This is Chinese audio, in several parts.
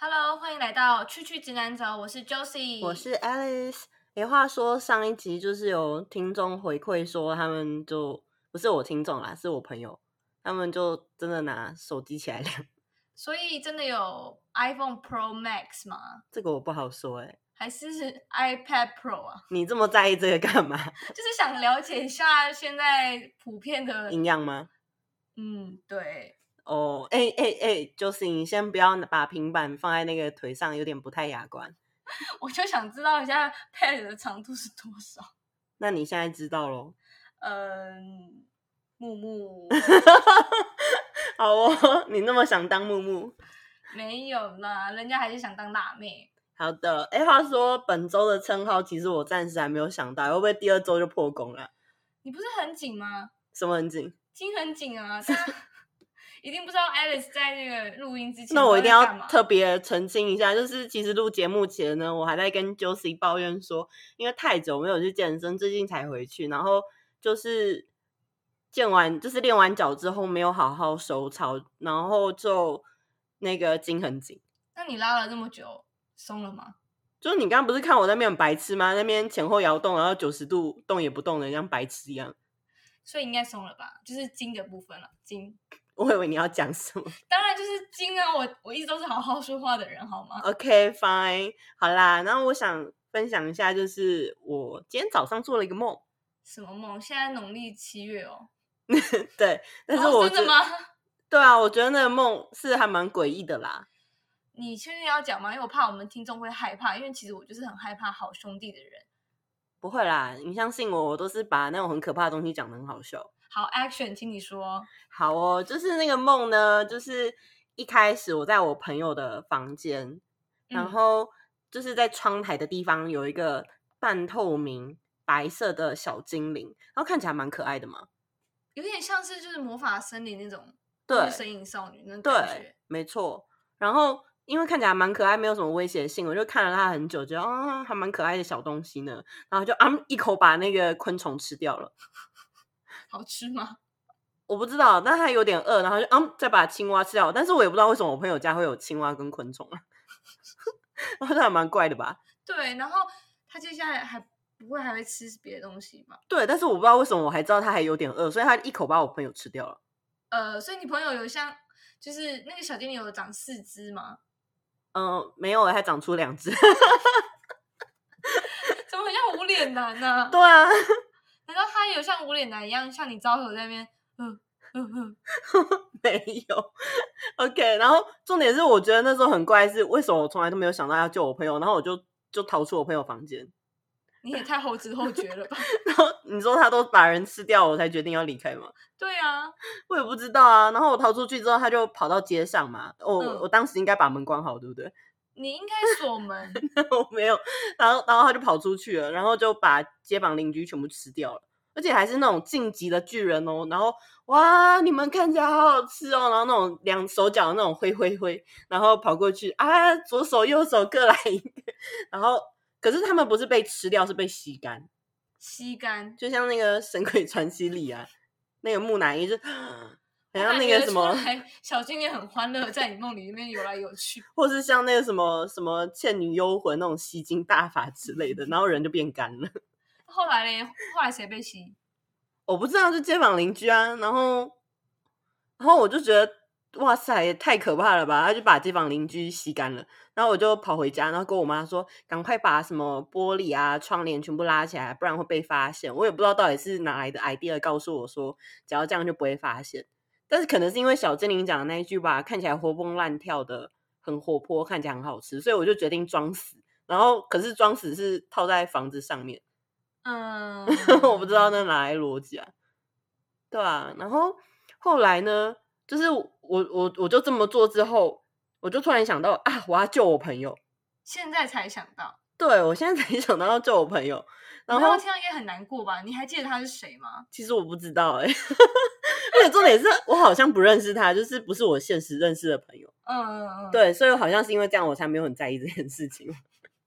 Hello，欢迎来到区区直男走，我是 Josie，我是 Alice。没，话说上一集就是有听众回馈说，他们就不是我听众啦，是我朋友，他们就真的拿手机起来量。所以真的有 iPhone Pro Max 吗？这个我不好说哎。还是 iPad Pro 啊？你这么在意这个干嘛？就是想了解一下现在普遍的营养吗？嗯，对。哦，哎哎哎，就是你先不要把平板放在那个腿上，有点不太雅观。我就想知道一下 Pad 的长度是多少。那你现在知道喽？嗯，木木。好哦，你那么想当木木？没有啦，人家还是想当辣妹。好的，哎，话说本周的称号，其实我暂时还没有想到，会不会第二周就破功了？你不是很紧吗？什么很紧？筋很紧啊！一定不知道 Alice 在那个录音之前，那我一定要特别澄清一下，就是其实录节目前呢，我还在跟 Josie 抱怨说，因为太久没有去健身，最近才回去，然后就是健完就是练完脚之后没有好好收操，然后就那个筋很紧。那你拉了这么久，松了吗？就是你刚刚不是看我那边很白痴吗？那边前后摇动，然后九十度动也不动的，像白痴一样。所以应该松了吧？就是筋的部分了，筋。我以为你要讲什么，当然就是筋啊！我我一直都是好好说话的人，好吗？OK fine，好啦。然后我想分享一下，就是我今天早上做了一个梦。什么梦？现在农历七月哦。对，但是我、哦、真的吗？对啊，我觉得那个梦是还蛮诡异的啦。你确定要讲吗？因为我怕我们听众会害怕，因为其实我就是很害怕好兄弟的人。不会啦，你相信我，我都是把那种很可怕的东西讲的很好笑。好，Action，听你说。好哦，就是那个梦呢，就是一开始我在我朋友的房间，嗯、然后就是在窗台的地方有一个半透明白色的小精灵，然后看起来蛮可爱的嘛，有点像是就是魔法森林那种，对，神隐少女那种感觉，对，没错。然后因为看起来蛮可爱，没有什么威胁性，我就看了它很久，觉得啊，还蛮可爱的小东西呢，然后就啊一口把那个昆虫吃掉了。好吃吗？我不知道，但他有点饿，然后就嗯，再把青蛙吃掉。但是我也不知道为什么我朋友家会有青蛙跟昆虫啊，然后这还蛮怪的吧？对，然后他接下来还不会还会吃别的东西吗？对，但是我不知道为什么我还知道他还有点饿，所以他一口把我朋友吃掉了。呃，所以你朋友有像就是那个小精灵有长四只吗？嗯、呃，没有，还长出两只。怎么很像无脸男呢、啊？对啊。难道他有像无脸男一样向你招手在那边？嗯嗯嗯，没有。OK，然后重点是，我觉得那时候很怪，是为什么我从来都没有想到要救我朋友，然后我就就逃出我朋友房间。你也太后知后觉了吧？然后你说他都把人吃掉，我才决定要离开吗？对啊，我也不知道啊。然后我逃出去之后，他就跑到街上嘛。我、嗯、我当时应该把门关好，对不对？你应该锁门，我没有，然后然后他就跑出去了，然后就把街坊邻居全部吃掉了，而且还是那种晋级的巨人哦，然后哇，你们看起来好好吃哦，然后那种两手脚的那种挥挥挥，然后跑过去啊，左手右手各来一个，然后可是他们不是被吃掉，是被吸干，吸干，就像那个《神鬼传奇》里啊，那个木乃伊就。好像那个什么小精灵很欢乐，在你梦里面游来游去，或是像那个什么什么倩女幽魂那种吸金大法之类的，然后人就变干了。后来嘞？后来谁被吸？我不知道，就街坊邻居啊。然后，然后我就觉得哇塞，也太可怕了吧！他就把街坊邻居吸干了。然后我就跑回家，然后跟我妈说：“赶快把什么玻璃啊、窗帘全部拉起来，不然会被发现。”我也不知道到底是哪来的 idea，告诉我说只要这样就不会发现。但是可能是因为小精灵讲的那一句吧，看起来活蹦乱跳的，很活泼，看起来很好吃，所以我就决定装死。然后可是装死是套在房子上面，嗯，我不知道那哪来逻辑啊？对啊。然后后来呢，就是我我我就这么做之后，我就突然想到啊，我要救我朋友。现在才想到？对，我现在才想到要救我朋友。然后听到应该很难过吧？你还记得他是谁吗？其实我不知道哎、欸。而且重点是我好像不认识他，就是不是我现实认识的朋友。嗯嗯嗯，对，所以好像是因为这样，我才没有很在意这件事情。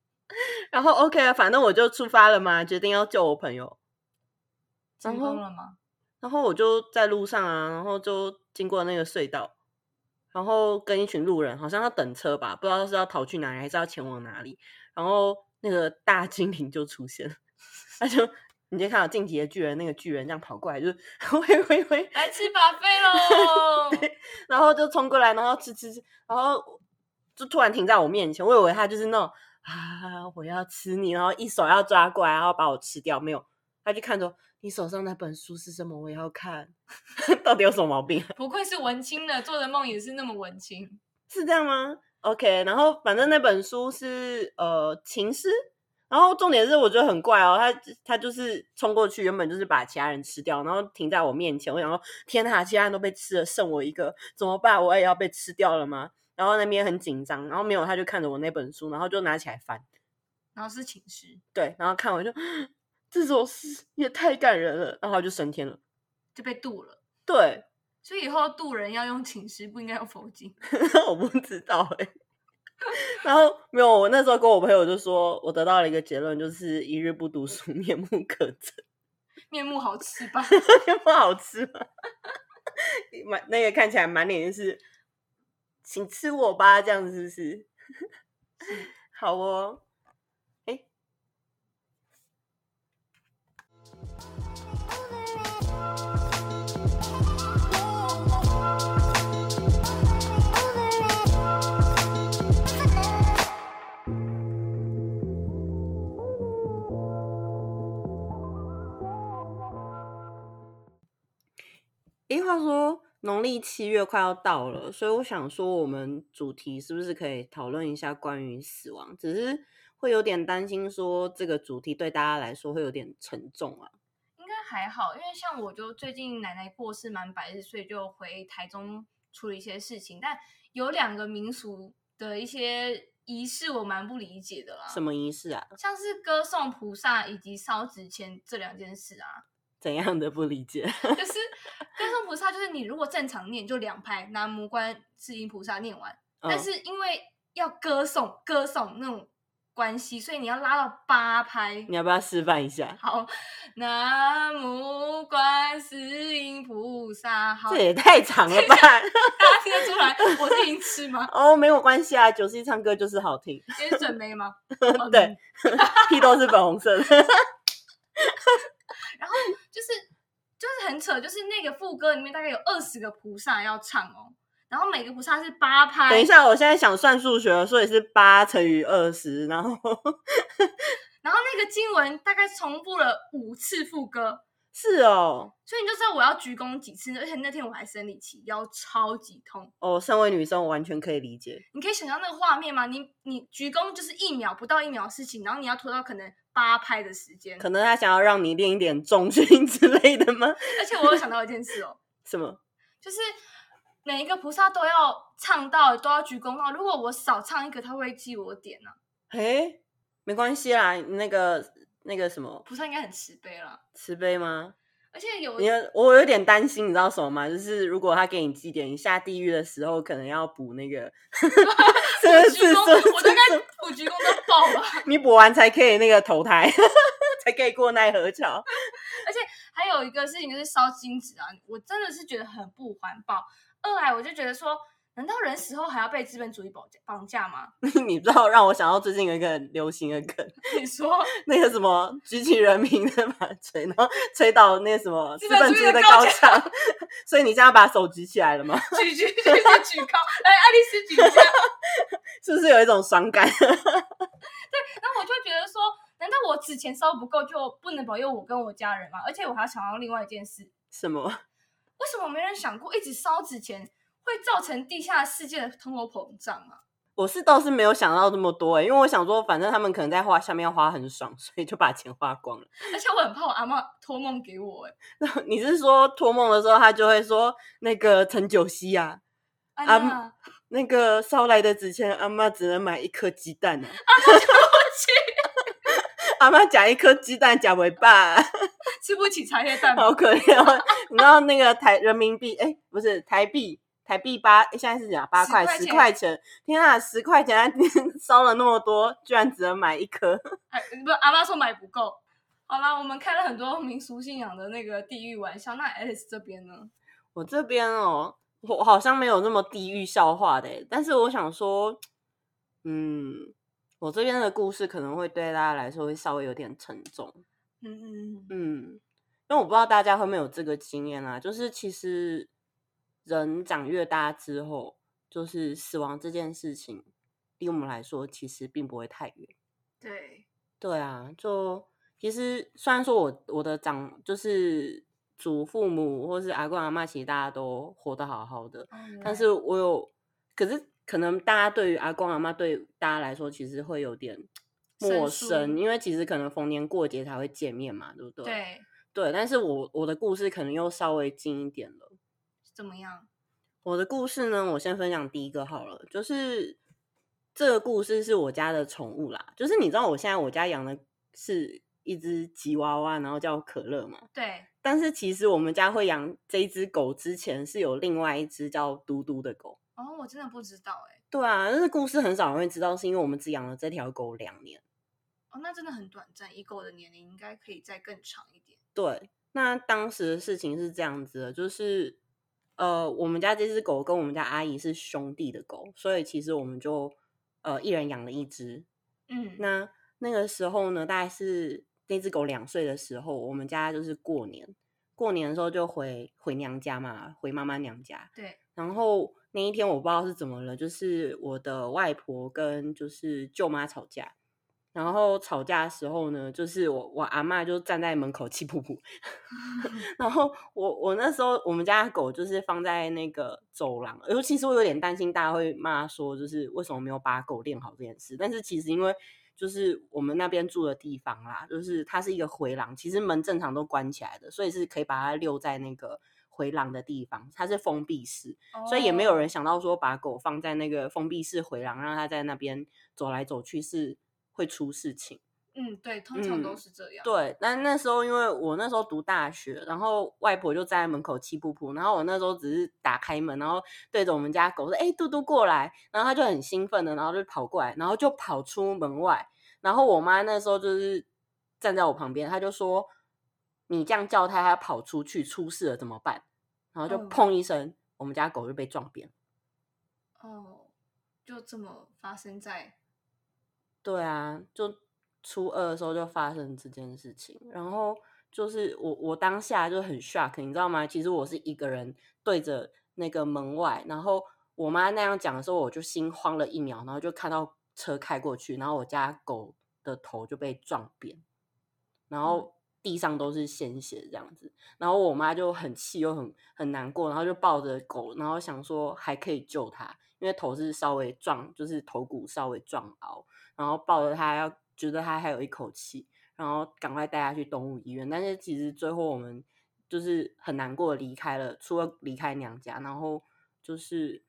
然后 OK 啊，反正我就出发了嘛，决定要救我朋友。成功了吗？然后我就在路上啊，然后就经过那个隧道，然后跟一群路人好像要等车吧，不知道是要逃去哪里，还是要前往哪里。然后那个大精灵就出现了，他就你就看到进击的巨人那个巨人这样跑过来，就是喂 喂喂，来吃 buffet 喽！然后就冲过来，然后吃吃吃，然后就突然停在我面前，我以为他就是那种啊，我要吃你，然后一手要抓过来，然后把我吃掉，没有，他就看着你手上那本书是什么，我也要看，到底有什么毛病？不愧是文青的，做的梦也是那么文青，是这样吗？OK，然后反正那本书是呃情诗，然后重点是我觉得很怪哦，他他就是冲过去，原本就是把其他人吃掉，然后停在我面前，我想说天哪，其他人都被吃了，剩我一个怎么办？我也要被吃掉了吗？然后那边很紧张，然后没有他就看着我那本书，然后就拿起来翻，然后是情诗，对，然后看我就这首诗也太感人了，然后就升天了，就被渡了，对。所以以后渡人要用情诗，不应该用佛经。我不知道哎、欸。然后没有，我那时候跟我朋友就说，我得到了一个结论，就是一日不读书，面目可憎。面目好吃吧？面目好吃吧？满那个看起来满脸就是，请吃我吧，这样子是不是？好哦。农历七月快要到了，所以我想说，我们主题是不是可以讨论一下关于死亡？只是会有点担心，说这个主题对大家来说会有点沉重啊。应该还好，因为像我就最近奶奶过世满百日，所以就回台中处理一些事情。但有两个民俗的一些仪式，我蛮不理解的啦。什么仪式啊？像是歌颂菩萨以及烧纸钱这两件事啊。怎样的不理解？就是歌颂菩萨，就是你如果正常念就两拍，南无观世音菩萨念完，哦、但是因为要歌颂歌颂那种关系，所以你要拉到八拍。你要不要示范一下？好，南无观世音菩萨。好，这也太长了吧？大家听得出来我是音痴吗？哦，没有关系啊，九十一唱歌就是好听。你是准妹吗？对，屁都是粉红色的。然后就是就是很扯，就是那个副歌里面大概有二十个菩萨要唱哦，然后每个菩萨是八拍。等一下，我现在想算数学，所以是八乘以二十，然后 然后那个经文大概重复了五次副歌。是哦，所以你就知道我要鞠躬几次，而且那天我还生理期，腰超级痛。哦，身为女生，我完全可以理解。你可以想象那个画面吗？你你鞠躬就是一秒不到一秒的事情，然后你要拖到可能八拍的时间。可能他想要让你练一点重训 之类的吗？而且我有想到一件事哦，什么？就是每一个菩萨都要唱到，都要鞠躬到。如果我少唱一个，他会记我点呢？嘿，没关系啦，那个。那个什么菩萨应该很慈悲了，慈悲吗？而且有你，我有点担心，你知道什么吗？就是如果他给你祭奠，你下地狱的时候可能要补那个，真的是，我大概补鞠躬都爆了。你补完才可以那个投胎，才可以过奈何桥。而且还有一个事情就是烧金纸啊，我真的是觉得很不环保。二来我就觉得说。难道人死后还要被资本主义绑架绑架吗？你知道让我想到最近有一个很流行的梗，你说那个什么举起人民的马锤，然后吹到那个什么资本主义的高墙，所以你现在把手举起来了吗？举举举举举高，来爱丽丝举一下，是不是有一种爽感？对，那我就觉得说，难道我纸钱烧不够就不能保佑我跟我家人吗？而且我还要想到另外一件事，什么？为什么没人想过一直烧纸钱？会造成地下世界的通货膨胀啊！我是倒是没有想到这么多哎、欸，因为我想说，反正他们可能在花下面要花很爽，所以就把钱花光了。而且我很怕我阿妈托梦给我哎、欸。你是说托梦的时候，他就会说那个陈九熙啊，阿、啊啊、那个烧来的纸钱，阿妈只能买一颗鸡蛋啊。阿妈对不起，阿妈夹一颗鸡蛋夹尾巴，吃不起茶叶蛋，好可怜哦。你知道那个台人民币哎，不是台币。台币八，现在是讲八块十块钱。天啊，十块钱，烧了那么多，居然只能买一颗。哎，不，阿妈说买不够。好啦，我们开了很多民俗信仰的那个地狱玩笑。那 Alice 这边呢？我这边哦，我好像没有那么地狱笑话的，但是我想说，嗯，我这边的故事可能会对大家来说会稍微有点沉重。嗯嗯嗯，因为我不知道大家会不会有这个经验啊，就是其实人长越大之后，就是死亡这件事情，离我们来说其实并不会太远。对，对啊，就其实虽然说我我的长就是。祖父母或是阿公阿妈，其实大家都活得好好的。嗯、但是我有，可是可能大家对于阿公阿妈，对大家来说，其实会有点陌生，生因为其实可能逢年过节才会见面嘛，对不对？对对。但是我我的故事可能又稍微近一点了。怎么样？我的故事呢？我先分享第一个好了，就是这个故事是我家的宠物啦，就是你知道我现在我家养的是一只吉娃娃，然后叫可乐嘛？对。但是其实我们家会养这一只狗之前是有另外一只叫嘟嘟的狗哦，我真的不知道哎、欸。对啊，但是故事很少人会知道，是因为我们只养了这条狗两年。哦，那真的很短暂，以狗的年龄应该可以再更长一点。对，那当时的事情是这样子的，就是呃，我们家这只狗跟我们家阿姨是兄弟的狗，所以其实我们就呃一人养了一只。嗯，那那个时候呢，大概是。那只狗两岁的时候，我们家就是过年，过年的时候就回回娘家嘛，回妈妈娘家。对。然后那一天我不知道是怎么了，就是我的外婆跟就是舅妈吵架，然后吵架的时候呢，就是我我阿妈就站在门口气噗噗，然后我我那时候我们家的狗就是放在那个走廊，尤其是我有点担心大家会骂说，就是为什么没有把狗练好这件事，但是其实因为。就是我们那边住的地方啦，就是它是一个回廊，其实门正常都关起来的，所以是可以把它遛在那个回廊的地方，它是封闭式，哦、所以也没有人想到说把狗放在那个封闭式回廊，让它在那边走来走去是会出事情。嗯，对，通常都是这样。嗯、对，但那时候因为我那时候读大学，然后外婆就站在门口气噗噗，然后我那时候只是打开门，然后对着我们家狗说：“哎，嘟嘟过来。”然后它就很兴奋的，然后就跑过来，然后就跑出门外。然后我妈那时候就是站在我旁边，她就说：“你这样叫它，它跑出去出事了怎么办？”然后就砰一声，嗯、我们家狗就被撞扁。哦，就这么发生在？对啊，就。初二的时候就发生这件事情，然后就是我我当下就很 shock，你知道吗？其实我是一个人对着那个门外，然后我妈那样讲的时候，我就心慌了一秒，然后就看到车开过去，然后我家狗的头就被撞扁，然后地上都是鲜血这样子，然后我妈就很气又很很难过，然后就抱着狗，然后想说还可以救它，因为头是稍微撞，就是头骨稍微撞凹，然后抱着他要。觉得他还有一口气，然后赶快带他去动物医院。但是其实最后我们就是很难过离开了，除了离开娘家，然后就是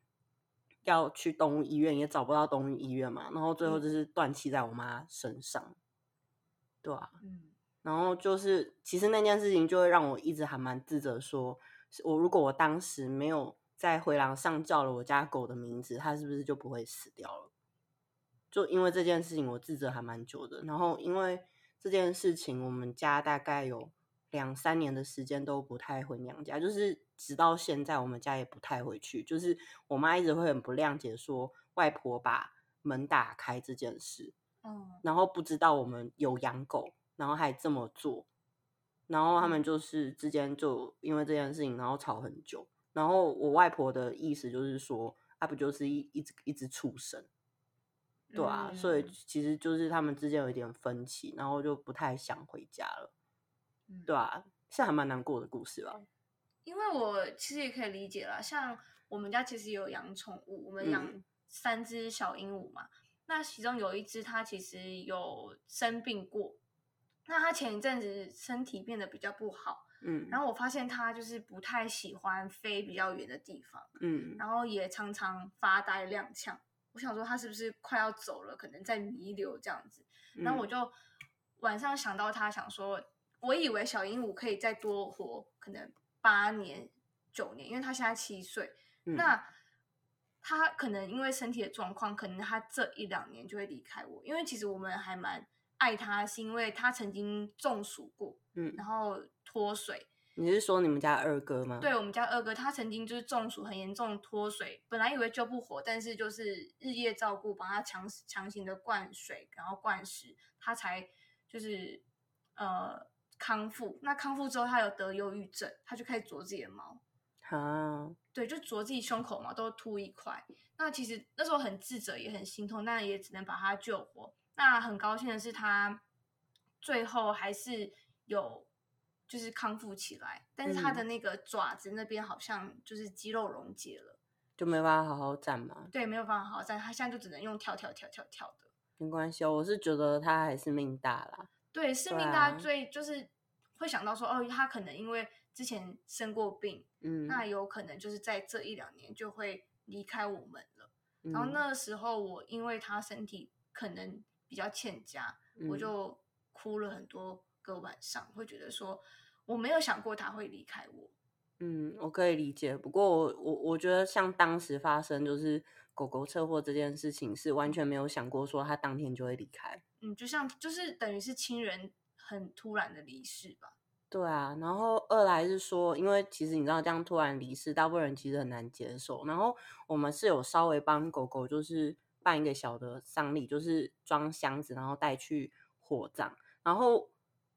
要去动物医院，也找不到动物医院嘛。然后最后就是断气在我妈身上，对啊，嗯。然后就是其实那件事情就会让我一直还蛮自责说，说我如果我当时没有在回廊上叫了我家狗的名字，它是不是就不会死掉了？就因为这件事情，我自责还蛮久的。然后因为这件事情，我们家大概有两三年的时间都不太回娘家，就是直到现在，我们家也不太回去。就是我妈一直会很不谅解，说外婆把门打开这件事，嗯，然后不知道我们有养狗，然后还这么做，然后他们就是之间就因为这件事情，然后吵很久。然后我外婆的意思就是说，她不就是一一只一直畜生。对啊，嗯、所以其实就是他们之间有一点分歧，然后就不太想回家了。嗯、对啊，是还蛮难过的故事吧？因为我其实也可以理解啦，像我们家其实有养宠物，我们养三只小鹦鹉嘛。嗯、那其中有一只它其实有生病过，那它前一阵子身体变得比较不好，嗯，然后我发现它就是不太喜欢飞比较远的地方，嗯，然后也常常发呆踉跄。我想说他是不是快要走了，可能在弥留这样子。然后我就晚上想到他，想说，我以为小鹦鹉可以再多活可能八年九年，因为他现在七岁。嗯、那他可能因为身体的状况，可能他这一两年就会离开我。因为其实我们还蛮爱他，是因为他曾经中暑过，嗯，然后脱水，你是说你们家二哥吗？对，我们家二哥，他曾经就是中暑很严重脱水，本来以为救不活，但是就是日夜照顾，帮他强强行的灌水，然后灌食，他才就是呃康复。那康复之后，他有得忧郁症，他就开始啄自己的毛。啊，对，就啄自己胸口嘛，都秃一块。那其实那时候很自责，也很心痛，但也只能把他救活。那很高兴的是，他最后还是有就是康复起来，但是他的那个爪子那边好像就是肌肉溶解了，就没办法好好站嘛。对，没有办法好好站，他现在就只能用跳跳跳跳跳的。没关系哦，我是觉得他还是命大啦。对，是命大最就是会想到说，哦，他可能因为。之前生过病，嗯，那有可能就是在这一两年就会离开我们了。嗯、然后那时候我因为他身体可能比较欠佳，嗯、我就哭了很多个晚上，会觉得说我没有想过他会离开我。嗯，我可以理解。不过我我我觉得像当时发生就是狗狗车祸这件事情，是完全没有想过说他当天就会离开。嗯，就像就是等于是亲人很突然的离世吧。对啊，然后二来是说，因为其实你知道这样突然离世，大部分人其实很难接受。然后我们是有稍微帮狗狗就是办一个小的丧礼，就是装箱子，然后带去火葬。然后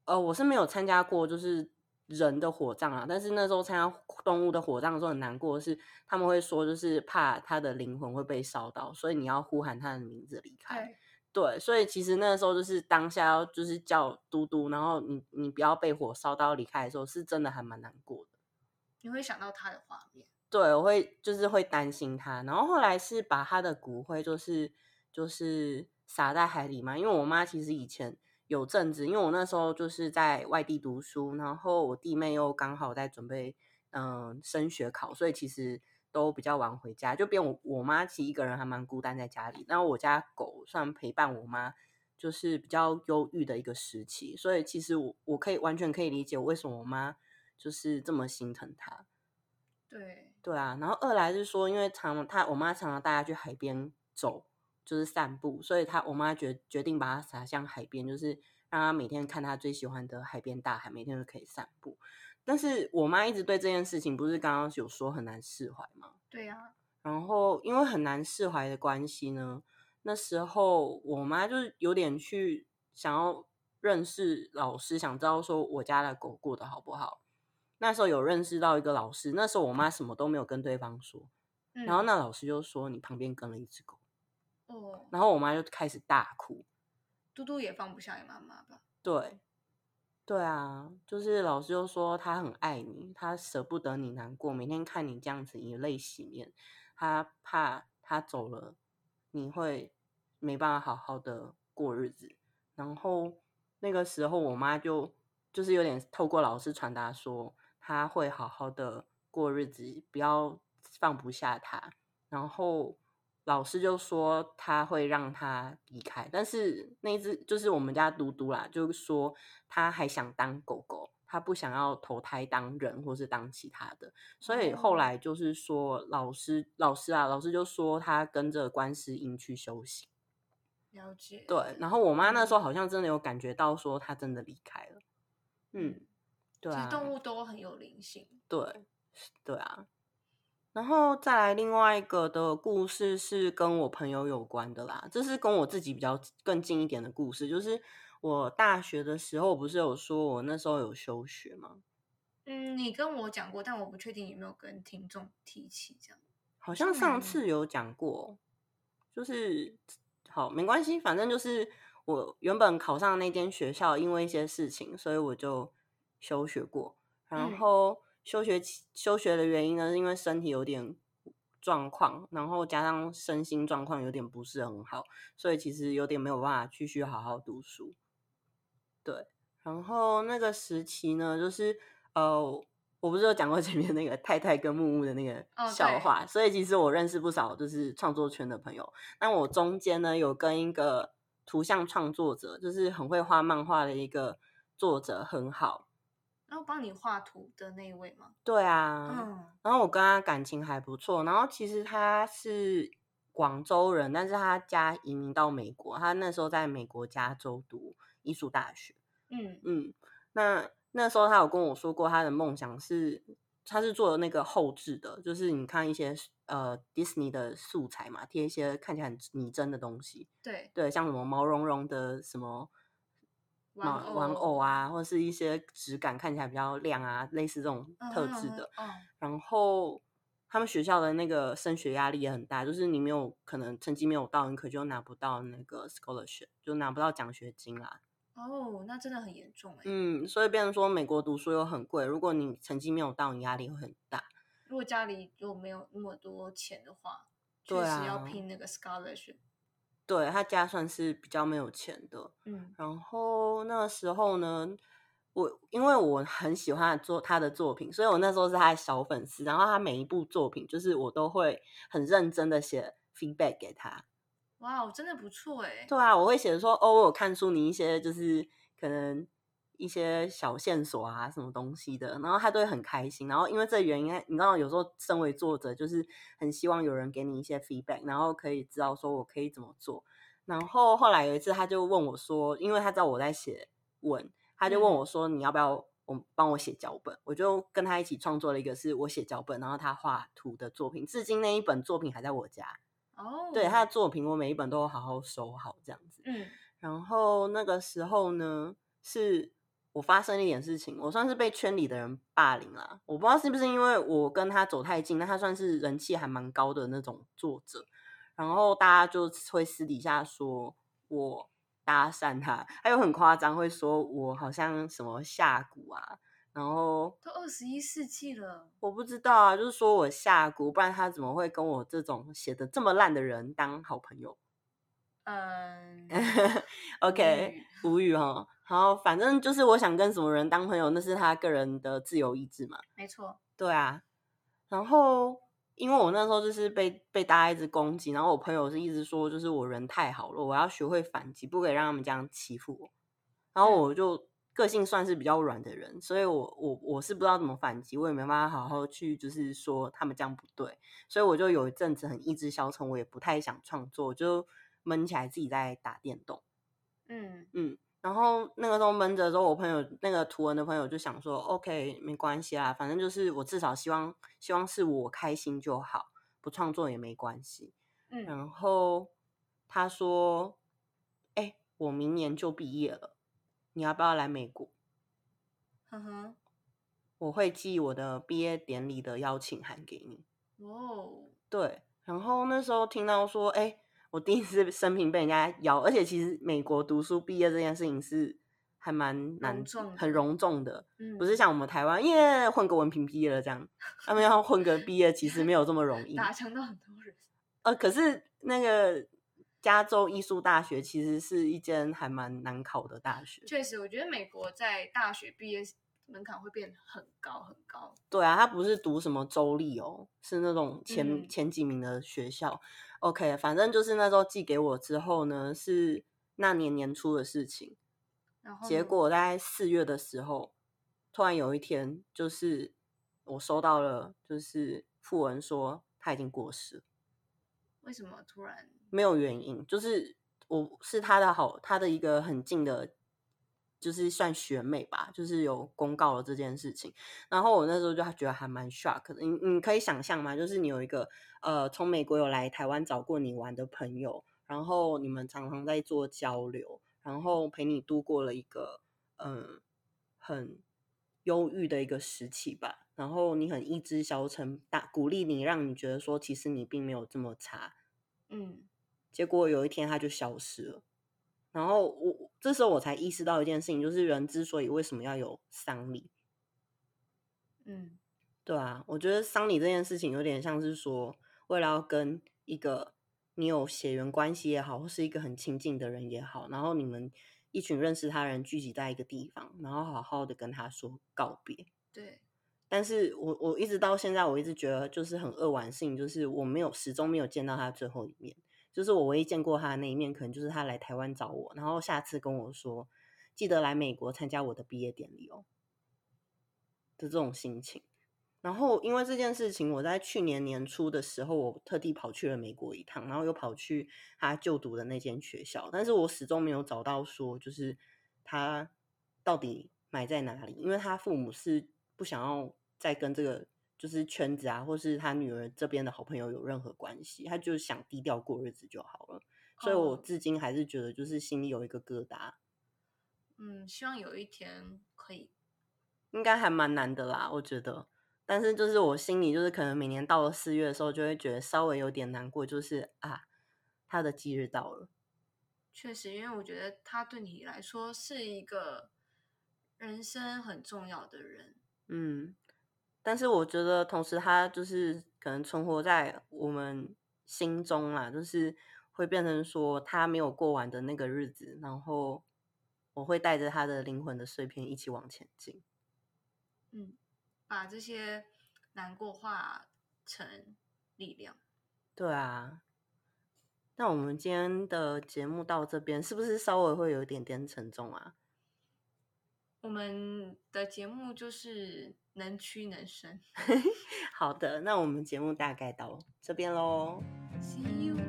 呃，我是没有参加过就是人的火葬啊，但是那时候参加动物的火葬的时候很难过的是，他们会说就是怕他的灵魂会被烧到，所以你要呼喊他的名字离开。对，所以其实那个时候就是当下要就是叫嘟嘟，然后你你不要被火烧到离开的时候，是真的还蛮难过的。你会想到他的画面？对，我会就是会担心他，然后后来是把他的骨灰就是就是撒在海里嘛，因为我妈其实以前有阵子，因为我那时候就是在外地读书，然后我弟妹又刚好在准备嗯升学考，所以其实。都比较晚回家，就变我我妈其实一个人还蛮孤单在家里。然后我家狗算陪伴我妈，就是比较忧郁的一个时期。所以其实我我可以完全可以理解为什么我妈就是这么心疼它。对对啊，然后二来是说，因为常他我妈常常带他去海边走，就是散步，所以他我妈决决定把它撒向海边，就是让他每天看他最喜欢的海边大海，每天都可以散步。但是我妈一直对这件事情，不是刚刚有说很难释怀吗？对呀、啊。然后因为很难释怀的关系呢，那时候我妈就是有点去想要认识老师，想知道说我家的狗过得好不好。那时候有认识到一个老师，那时候我妈什么都没有跟对方说，嗯、然后那老师就说你旁边跟了一只狗。哦。然后我妈就开始大哭。嘟嘟也放不下你妈妈吧？对。对啊，就是老师又说他很爱你，他舍不得你难过，每天看你这样子以泪洗面，他怕他走了你会没办法好好的过日子。然后那个时候我妈就就是有点透过老师传达说他会好好的过日子，不要放不下他。然后。老师就说他会让他离开，但是那只就是我们家嘟嘟啦，就是说他还想当狗狗，他不想要投胎当人或是当其他的，所以后来就是说老师老师啊，老师就说他跟着观世音去修行。了解。对，然后我妈那时候好像真的有感觉到说他真的离开了。嗯，对啊。其实动物都很有灵性。对，对啊。然后再来另外一个的故事是跟我朋友有关的啦，这是跟我自己比较更近一点的故事，就是我大学的时候不是有说我那时候有休学吗？嗯，你跟我讲过，但我不确定有没有跟听众提起这样。好像上次有讲过，就是好没关系，反正就是我原本考上那间学校，因为一些事情，所以我就休学过，然后。嗯休学休学的原因呢，是因为身体有点状况，然后加上身心状况有点不是很好，所以其实有点没有办法继续好好读书。对，然后那个时期呢，就是呃，我不是有讲过前面那个太太跟木木的那个笑话，oh, 所以其实我认识不少就是创作圈的朋友。那我中间呢，有跟一个图像创作者，就是很会画漫画的一个作者很好。然后帮你画图的那一位吗？对啊，嗯，然后我跟他感情还不错。然后其实他是广州人，但是他家移民到美国，他那时候在美国加州读艺术大学。嗯嗯，那那时候他有跟我说过，他的梦想是他是做那个后置的，就是你看一些呃迪士尼的素材嘛，贴一些看起来很拟真的东西。对对，像什么毛茸茸的什么玩偶玩偶啊，或者是一些质感看起来比较亮啊，类似这种特质的。嗯嗯嗯、然后他们学校的那个升学压力也很大，就是你没有可能成绩没有到，你可就拿不到那个 scholarship，就拿不到奖学金啦。哦，那真的很严重哎。嗯，所以变成说美国读书又很贵，如果你成绩没有到，你压力会很大。如果家里又没有那么多钱的话，对啊，确实要拼那个 scholarship。对，他家算是比较没有钱的。嗯，然后那个时候呢，我因为我很喜欢做他的作品，所以我那时候是他的小粉丝。然后他每一部作品，就是我都会很认真的写 feedback 给他。哇哦，真的不错哎！对啊，我会写说哦，我有看出你一些就是可能一些小线索啊，什么东西的，然后他都会很开心。然后因为这原因，你知道，有时候身为作者，就是很希望有人给你一些 feedback，然后可以知道说我可以怎么做。然后后来有一次，他就问我说，因为他知道我在写文，他就问我说，你要不要我帮我写脚本？我就跟他一起创作了一个是我写脚本，然后他画图的作品。至今那一本作品还在我家。哦，对，他的作品，我每一本都好好收好这样子。嗯，然后那个时候呢，是我发生了一点事情，我算是被圈里的人霸凌啦。我不知道是不是因为我跟他走太近，那他算是人气还蛮高的那种作者，然后大家就会私底下说我搭讪他，还有很夸张，会说我好像什么下蛊啊。然后都二十一世纪了，我不知道啊，就是说我下蛊，不然他怎么会跟我这种写的这么烂的人当好朋友？嗯，OK，无语哈。然后反正就是我想跟什么人当朋友，那是他个人的自由意志嘛。没错，对啊。然后因为我那时候就是被被大家一直攻击，然后我朋友是一直说，就是我人太好了，我要学会反击，不可以让他们这样欺负我。然后我就。嗯个性算是比较软的人，所以我我我是不知道怎么反击，我也没办法好好去就是说他们这样不对，所以我就有一阵子很意志消沉，我也不太想创作，就闷起来自己在打电动。嗯嗯，然后那个时候闷着的时候，我朋友那个图文的朋友就想说，OK，没关系啦，反正就是我至少希望希望是我开心就好，不创作也没关系。嗯，然后他说，哎，我明年就毕业了。你要不要来美国？哼哼，我会寄我的毕业典礼的邀请函给你。哦，对，然后那时候听到说，哎，我第一次生平被人家邀，而且其实美国读书毕业这件事情是还蛮难，很隆重的，嗯，不是像我们台湾耶混个文凭毕业了这样，他们要混个毕业其实没有这么容易，打枪到很多人。呃，可是那个。加州艺术大学其实是一间还蛮难考的大学。确实，我觉得美国在大学毕业门槛会变很高很高。对啊，他不是读什么州立哦，是那种前、嗯、前几名的学校。OK，反正就是那时候寄给我之后呢，是那年年初的事情。然后结果在四月的时候，突然有一天，就是我收到了，就是訃闻说他已经过世了。为什么突然？没有原因，就是我是他的好，他的一个很近的，就是算学妹吧，就是有公告了这件事情。然后我那时候就觉得还蛮 shock 的。你你可以想象吗？就是你有一个呃从美国有来台湾找过你玩的朋友，然后你们常常在做交流，然后陪你度过了一个嗯、呃、很忧郁的一个时期吧。然后你很意志消沉，打鼓励你，让你觉得说其实你并没有这么差，嗯。结果有一天他就消失了，然后我这时候我才意识到一件事情，就是人之所以为什么要有丧礼，嗯，对啊，我觉得丧礼这件事情有点像是说，为了要跟一个你有血缘关系也好，或是一个很亲近的人也好，然后你们一群认识他人聚集在一个地方，然后好好的跟他说告别。对，但是我我一直到现在，我一直觉得就是很扼腕的事情，就是我没有始终没有见到他最后一面。就是我唯一见过他的那一面，可能就是他来台湾找我，然后下次跟我说，记得来美国参加我的毕业典礼哦的这种心情。然后因为这件事情，我在去年年初的时候，我特地跑去了美国一趟，然后又跑去他就读的那间学校，但是我始终没有找到说，就是他到底埋在哪里，因为他父母是不想要再跟这个就是圈子啊，或是他女儿这边的好朋友有任何关系，他就想低调过日子就好了。所以我至今还是觉得就是心里有一个疙瘩。嗯，希望有一天可以，应该还蛮难的啦，我觉得。但是就是我心里就是可能每年到了四月的时候，就会觉得稍微有点难过，就是啊，他的忌日到了。确实，因为我觉得他对你来说是一个人生很重要的人。嗯，但是我觉得同时他就是可能存活在我们心中啦，就是会变成说他没有过完的那个日子，然后。我会带着他的灵魂的碎片一起往前进，嗯，把这些难过化成力量。对啊，那我们今天的节目到这边，是不是稍微会有一点点沉重啊？我们的节目就是能屈能伸。好的，那我们节目大概到这边喽。See you.